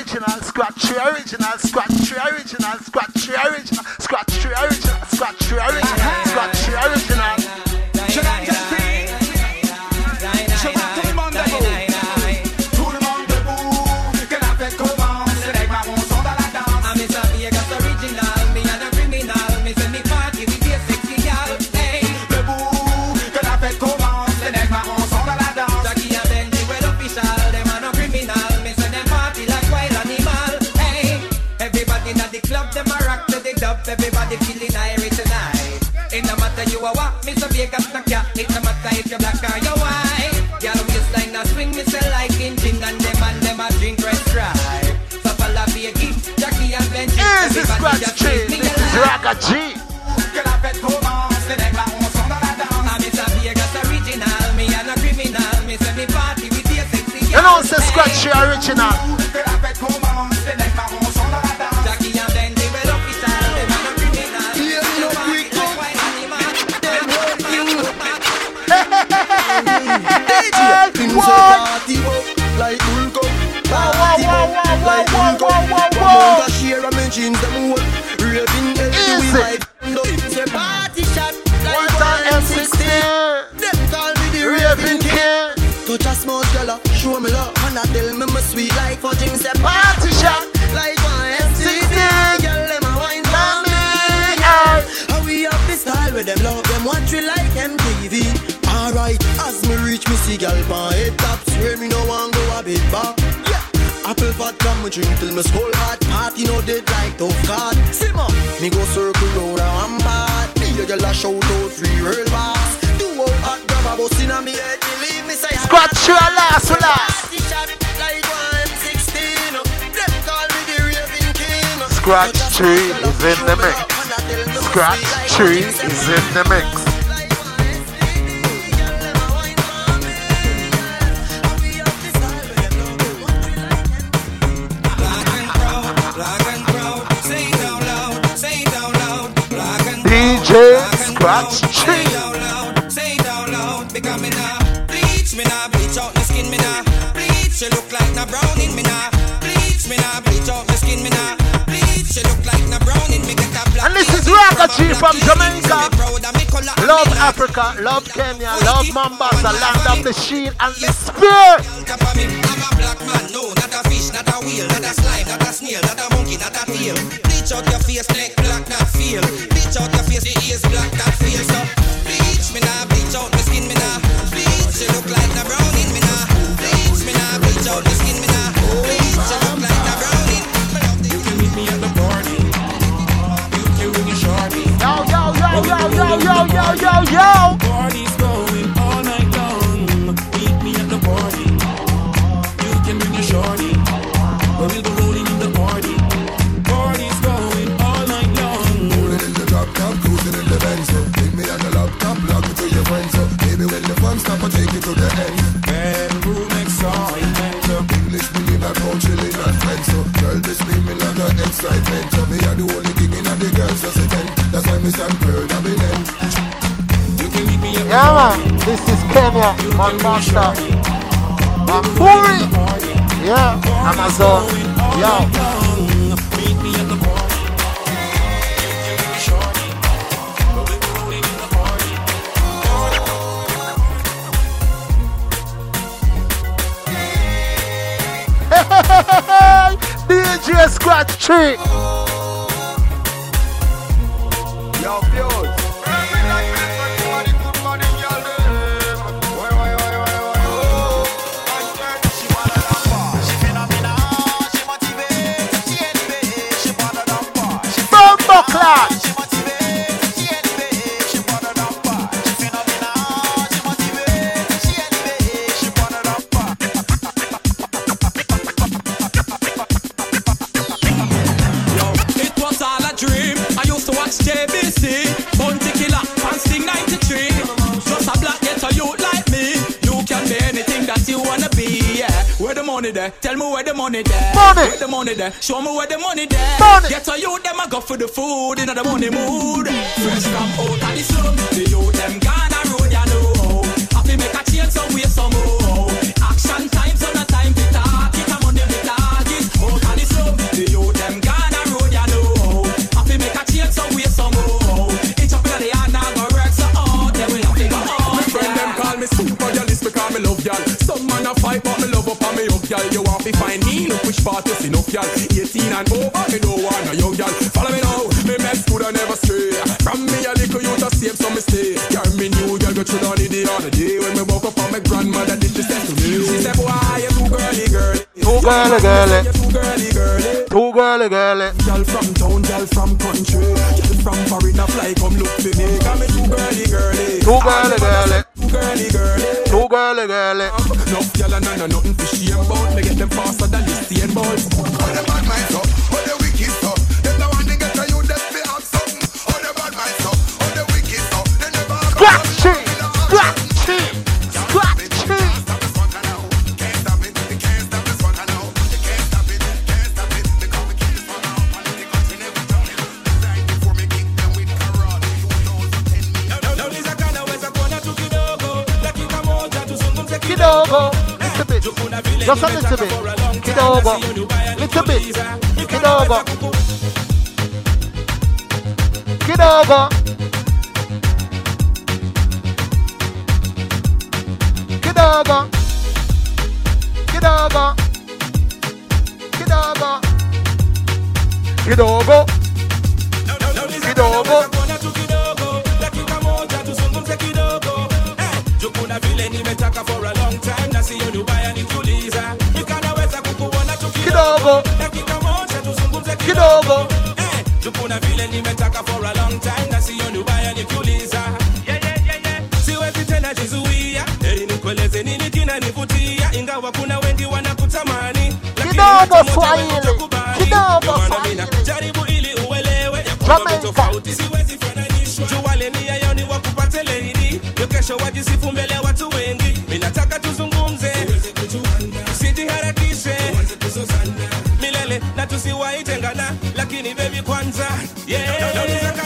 original, scratch original, scratch everybody feeling irie tonight. It no matter you are what, Mr. Vegas the cat. It no matter if you're black or you're white. Girl waistline a swing, me say like engine, and them and them a drink red stripe. So follow Biggie, Jackie and Benji. Easy scratch chain, this is Ragga G. Que la fête commence, les nègres on son dans la danse. I'm Mr. Vegas original, me and a criminal. Me say me party with the sexy. You know, say scratch original. Jeans them whole Raving head to we say party shot like one M16 Them call me the raving king. Touch a small girl show me love. And I tell me my sweet like fudging Say party shot like one M16 Girl them a wine for me. How we have the style with them love them watch we like MTV Alright, as me reach me see gal pan head top Apple come me drink till me skull hot. Party no dead like tough card Simmer. Me go circle round and one part Me a gal a shout out free real boss Do out hot grab a bus inna me head Believe me say Scratch your last, last. Party shot like one sixteen. Them call me the raving king. Scratch 3 is in the mix. Scratch 3 is in the mix. Scratch 3. Say it out loud, because me nah bleach, me nah bleach out my skin, me nah bleach. You look like na brown in me nah bleach, me nah bleach out my skin, me nah bleach. You look like na brown in me get a black. And this is Ragga G from Jamaica. Love Africa, love Kenya, love Mombasa, land of the shield and the spear. Bleach out your face black not feel. Bleach out your face, the ears black not feel. So excitement. So me the only king in the girls ten. That's why me stand proud of me then. You can meet me at the Yeah, man. This is Kenya, my Master. Mapuri. Yeah, Amazon. Yo. Scratch 3. There? Tell me where the money there. Money. Where the money there? Show me where the money there. Money. Ghetto youth them a go for the food in the money mood. Fresh from out of the slum, the youth them gone a road ya know. Happy make a change some way somehow. So no time to talk. It a money we target. Girl, you want to find me. Look which part see, no girl. 18 and over, me no want no young girl. Follow me now, me mess good and never stray. From me a little you just save some mistake. Girl, me new girl, go through the day on the day when me woke up on my grandmother, did she say to me? She said, boy, you too girly, girly. Too girly, girly. Too girly, girly. Too girly, girly. Girl from town, girl from country. Girl from foreign, fly come look for me. Got me too girly, girly. Too girly, girly. Girly, girly. Too girly, girly. No girl and no nothing for shame about. Me get them faster than the stain Kidogo. Kidogo. Kidogo. Kidogo. Kidogo. Kidogo. Jukuna vile nimetaka for a long time na siyo Dubai nikiuliza nikanaweza kukuona Kidogo. dakika moja tuzungumze Kidogo. Eh, Jukuna vile nimetaka for a long time na siyo Dubai nikiuliza yeah, yeah, yeah, yeah. siwezi tena jizuia heri nikueleze nini kinanivutia ingawa kuna wengi wanakutamani lakini Kidogo hata moja Swahili. wewe utakubali. Kidogo Ndio maana Swahili. mina jaribu ili uelewe kwamba Jamaica. tofauti siwezi fananishwa juu wale nia ni wakupate lady ndio kesho wajisifu mbele ya watu wengi mi nataka tuzungumze kwanza yeah.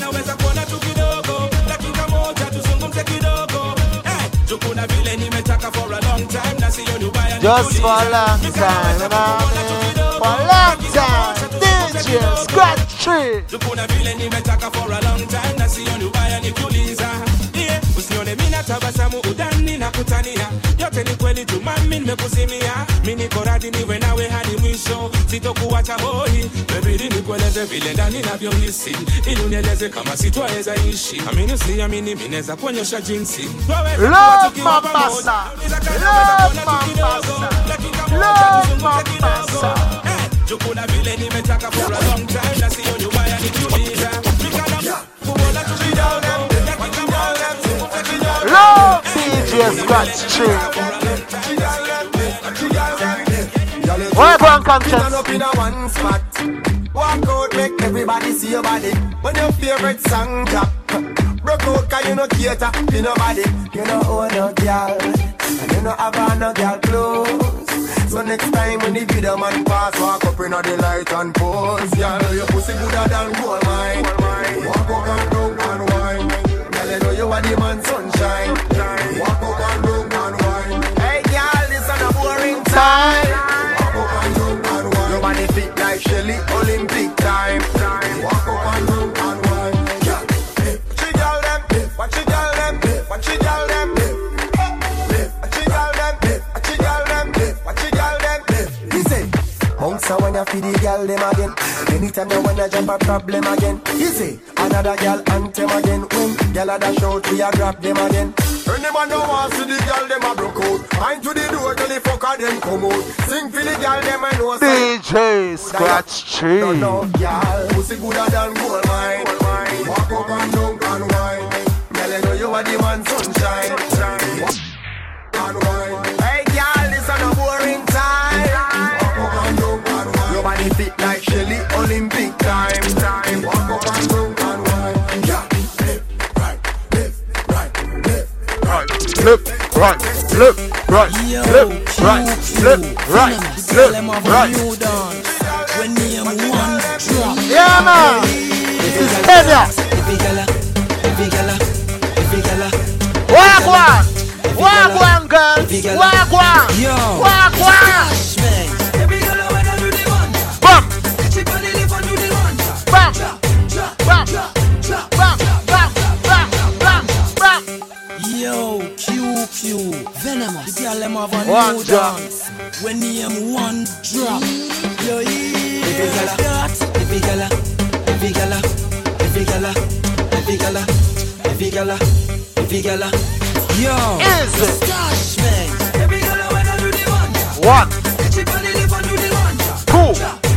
Nauliza kuona tu kidogo dakika moja tuzungumze kidogo Eh, juu kuna vile nimetaka for a long time na siyo ni ubaya Just for a long time, kanaweza you know kuona tu what I mean? kidogo, For a long time. DJ. Scratch Tree. Tukuna vile nimetaka for a long time na sioni ubaya nikiuliza usione Usione mina tabasamu udani na kutania yote ni kweli tu mami nimekuzimia mimi niko radhi niwe nawe hadi mwisho sitokuacha hoi bebidi nikueleze vile ndani navyohisi ili unieleze kama sitwaweza ishi amini usiamini minaweza kuonyesha jinsi Twaweza Love tukiwa Mombasa. pamoja. Uliza kama Love unaweza kuona tu kidogo, Mombasa. dakika moja Love tuzungumze kidogo. Mombasa. Eh, vile nimetaka for a long time na ubaya nikiuliza Nikana kuona tu kidogo, dakika moja tuzungumze kidogo. Love DJ Scratch 3. On conscience? Up in a one spot. Walk out, make everybody see your body. When your favorite song drop, broke out, cause you no cater to nobody. You know own no girl, and you no have no girl clothes. So next time when the video man pass, walk up in the light and pose. Girl, your pussy gooder than gold mine. Walk up and down and wine. Girl, you know you are the man sunshine. Walk up and down Bounce when you feed the girl them again. Anytime you wanna jump a problem again. He say, another girl anthem again. When girl a dash out, we a grab them again. When them a no want see the girl them a broke out. Mind to the door till the fucker them come out. Sing for the girl them and know say. DJ Scratch No, Tree. no, girl, pussy gooder than gold mine. Walk up and down and wine. Girl, you know you are the man sunshine. Like Shelly, Olympic time. time. Walk up and down and wine. Yeah, left, right, left, right, left. Right, left, right, left, right, left, right, left, right, left, right. When me and one drop. Yeah, man. This is Kenya. Every gala, every gala, every gala. Wagwan. Wagwan, girl. Wagwan. Yo. Wagwan. Girl them have a One new drop. dance. when name one drop. Yo, every gala, every gala, every gala, every gala, every gala, every gala, every gala. Yo, Is it? Stash man, every gala when I do the one. One, Chip on the lip and do the one drop.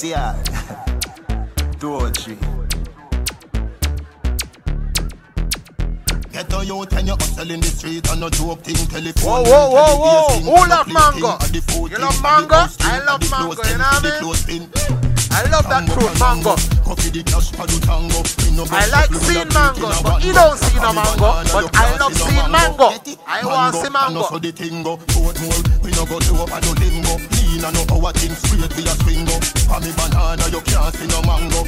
See I. Two or three. Get on youth and you hustle in the street and no joke thing Whoa, telephone. whoa, whoa, whoa. television, Who love mango? thing, the food You love mango? I love mango, you know what I mean? I love that fruit, mango. Coffee the cash for the tango. Me no I like seeing mango, drink in a but he don't see no mango, but I can't love see no seeing mango. Get it? I want see mango. Also the tingo. Portmore, we no go to up and no lingo. Lean and no our thing straight we a swingo. For me banana, you can't see no mango.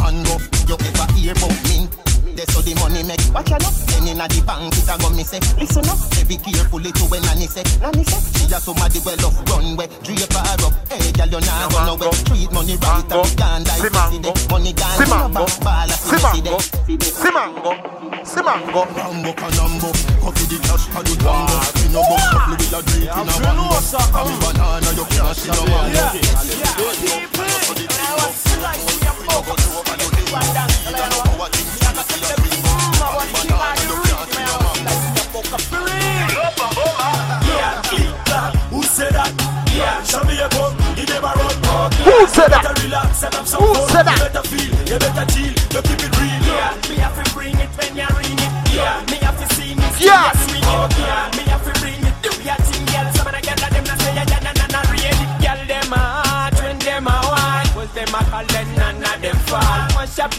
Mango, you ever hear about mint? That's how the money make. Watch out, then inna the bank it a go me say. Listen up, say be careful it to when nanny say. Nanny say, she a somebody well off runway. Drape her up, hey girl you nah No run mango. away. Treat money right and gone pussy Money gone, See you no mango. ball a See see mango. See mango. See mango. Mango canambo, coffee the cash for the tango. Me no box couple with a drink in a mango. And me banana you can't see no mango. Who said that? Yeah, show me a gun. You never run. Who said that? Better relax and have some Who said that? You better feel, you better chill, you keep it Girl, them a none of them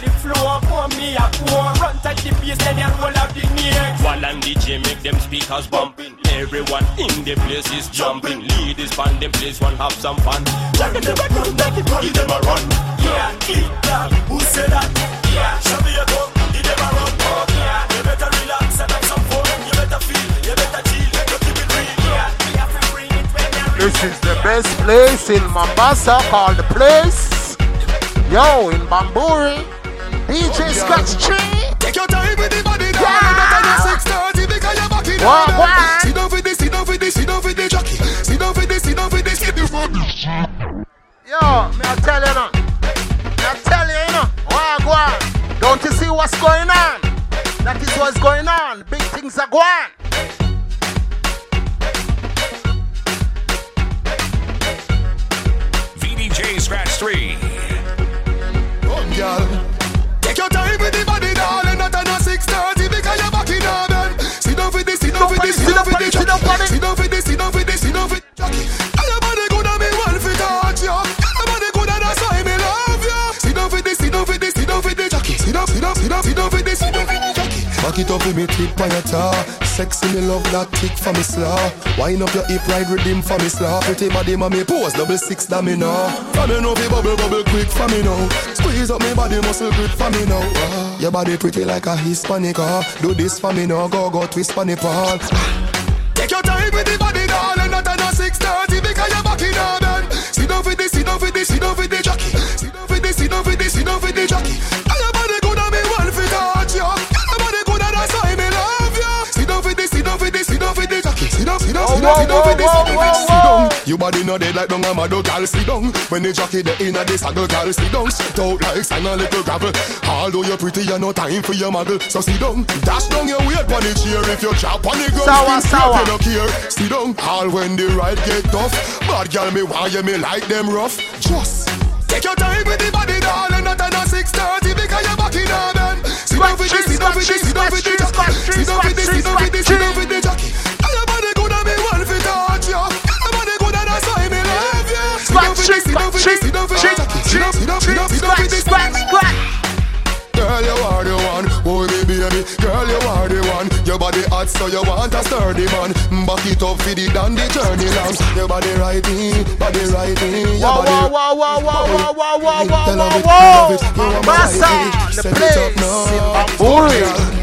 the floor, me a pour. Run the then roll the neck. While and DJ make them speakers bumping. Everyone in the place is jumping. Ladies band them place one have some fun. Jack them a run, give them a run. Yeah, eat that. Who said that? Yeah, show me a This is the best place in Mombasa called the place. Yo, in Bamburi. DJ oh, Scratch 3. Take your time with the body down. Yeah. Better than six thirty because you're back in Wah, order. wah. Sit down for this, sit down for this, sit down for this jockey. Sit down for this, sit down for this, get the phone. Yo, me I tell you now. Me I tell you, you know. Why go on? Don't you see what's going on? That is what's going on. Big things are going. VDJ Scratch 3. Come, girl. Take your time with the body, darling. Not on a six thirty because you're back in order. Sit down for this, sit down for this, sit down for this, Sit down this. sit down this, Back it up with me tip on your tar. Sexy me love that tick for me slaw. Wind up your hip ride redeem for me slaw. Pretty body mommy pose double six that me know. For me know fi bubble bubble quick for me now. Squeeze up me body muscle grip for me now. Ah, your body pretty like a Hispanic. ah. Do this for me now. Go go twist for me Paul. Take your time with the body, darling. Not on a six thirty because you're back in order. Sit down for this, sit down for this, sit down for this jockey. Sit down for this, sit down for this, sit down for this jockey. Sit down, sit down, down, sit down sit down for this. Sit down. Your body no dead like down a mad gal. Sit down. When the jockey the inna the saddle, gal. Sit down. Sit out like sand a little gravel. Although you're pretty, you no time for your muggle. So sit down. Dash down your weight on the chair. If you chop on the ground, Sour, sour. you no care. Sit down. All when the ride get tough. Bad gal me why you me like them rough. Just take your time with the body, darling. Not on a six thirty because you're back in order. Sit down for this, sit down for this, sit down for this, sit down for this, sit down for this, sit down for this, sit down, sit down, sit down for this. Girl, you are the one, boy, baby. Girl, you are the one. Your body hot, so you want a sturdy man. Back it up for the the journey long. Your body righty, body righty. Your Whoa, body whoa, whoa, whoa, whoa, whoa, whoa, whoa, You whoa, love it, whoa,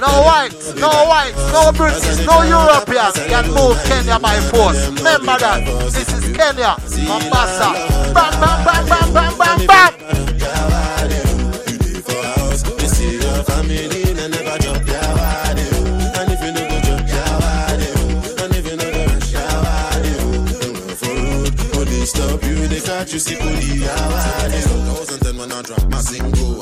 no whites, no whites, no British, no Europeans can move Kenya by force. Remember that. This is Kenya, Mombasa. Bam, bam, bam, bam, bam, bam, bam. You, 2010 when I dropped my single,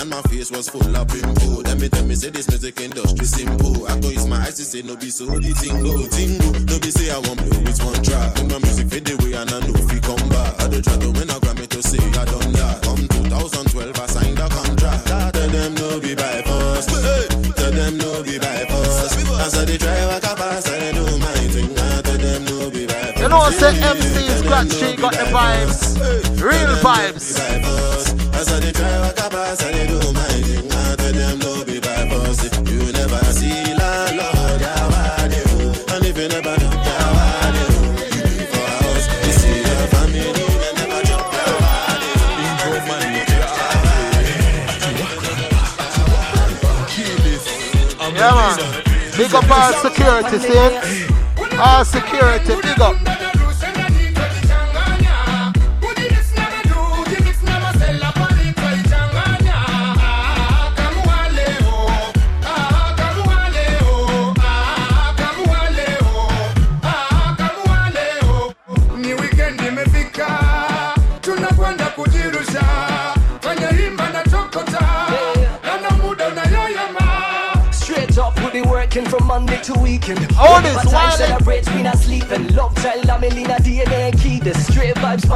and my face was full of pimple. Let me tell me, say this music industry simple. I go use my eyes to say, no be so the tingle, tingle. No be say I won't blow with one track. When my music fade away and I know if we come back. I don't try to win a Grammy to say I done that. Come 2012, I signed a contract. Tell them no be by force. Hey, Tell them no be by force. As I they try walk a pass, I do my thing. I Tell them no be by force. You know, say MC Scratch Street got the vibes. Real vibes. As I dey try walk a pass, I dey do my thing. I tell them no be by force. You never see landlord, yawa dey. Oh. And if you never know, yawa dey. Oh. You be for house, you see your family, they never chop yawa dey. Yeah, man. Big up our security, see? Our security, big up.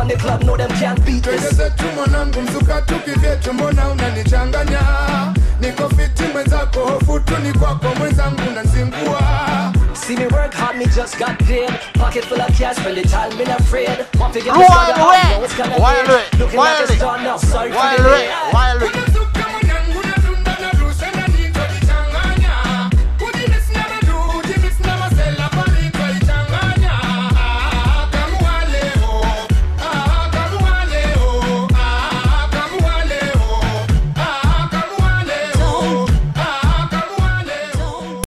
On the club, know them can't beat Twende this. zetu mwanangu, mzuka tukivyetu, mbona unanichanganya? Niko fiti mwenzako, hofu tu ni kwako, mwenzangu nanzingua. See me work hard, me just got paid. Pocket full of cash, spend the time, been afraid. Want to get Wild this other Red. house, know it's kinda Wild dead. Red. Looking like Wild a star now, sorry for Wild the Red. day. Wild Red.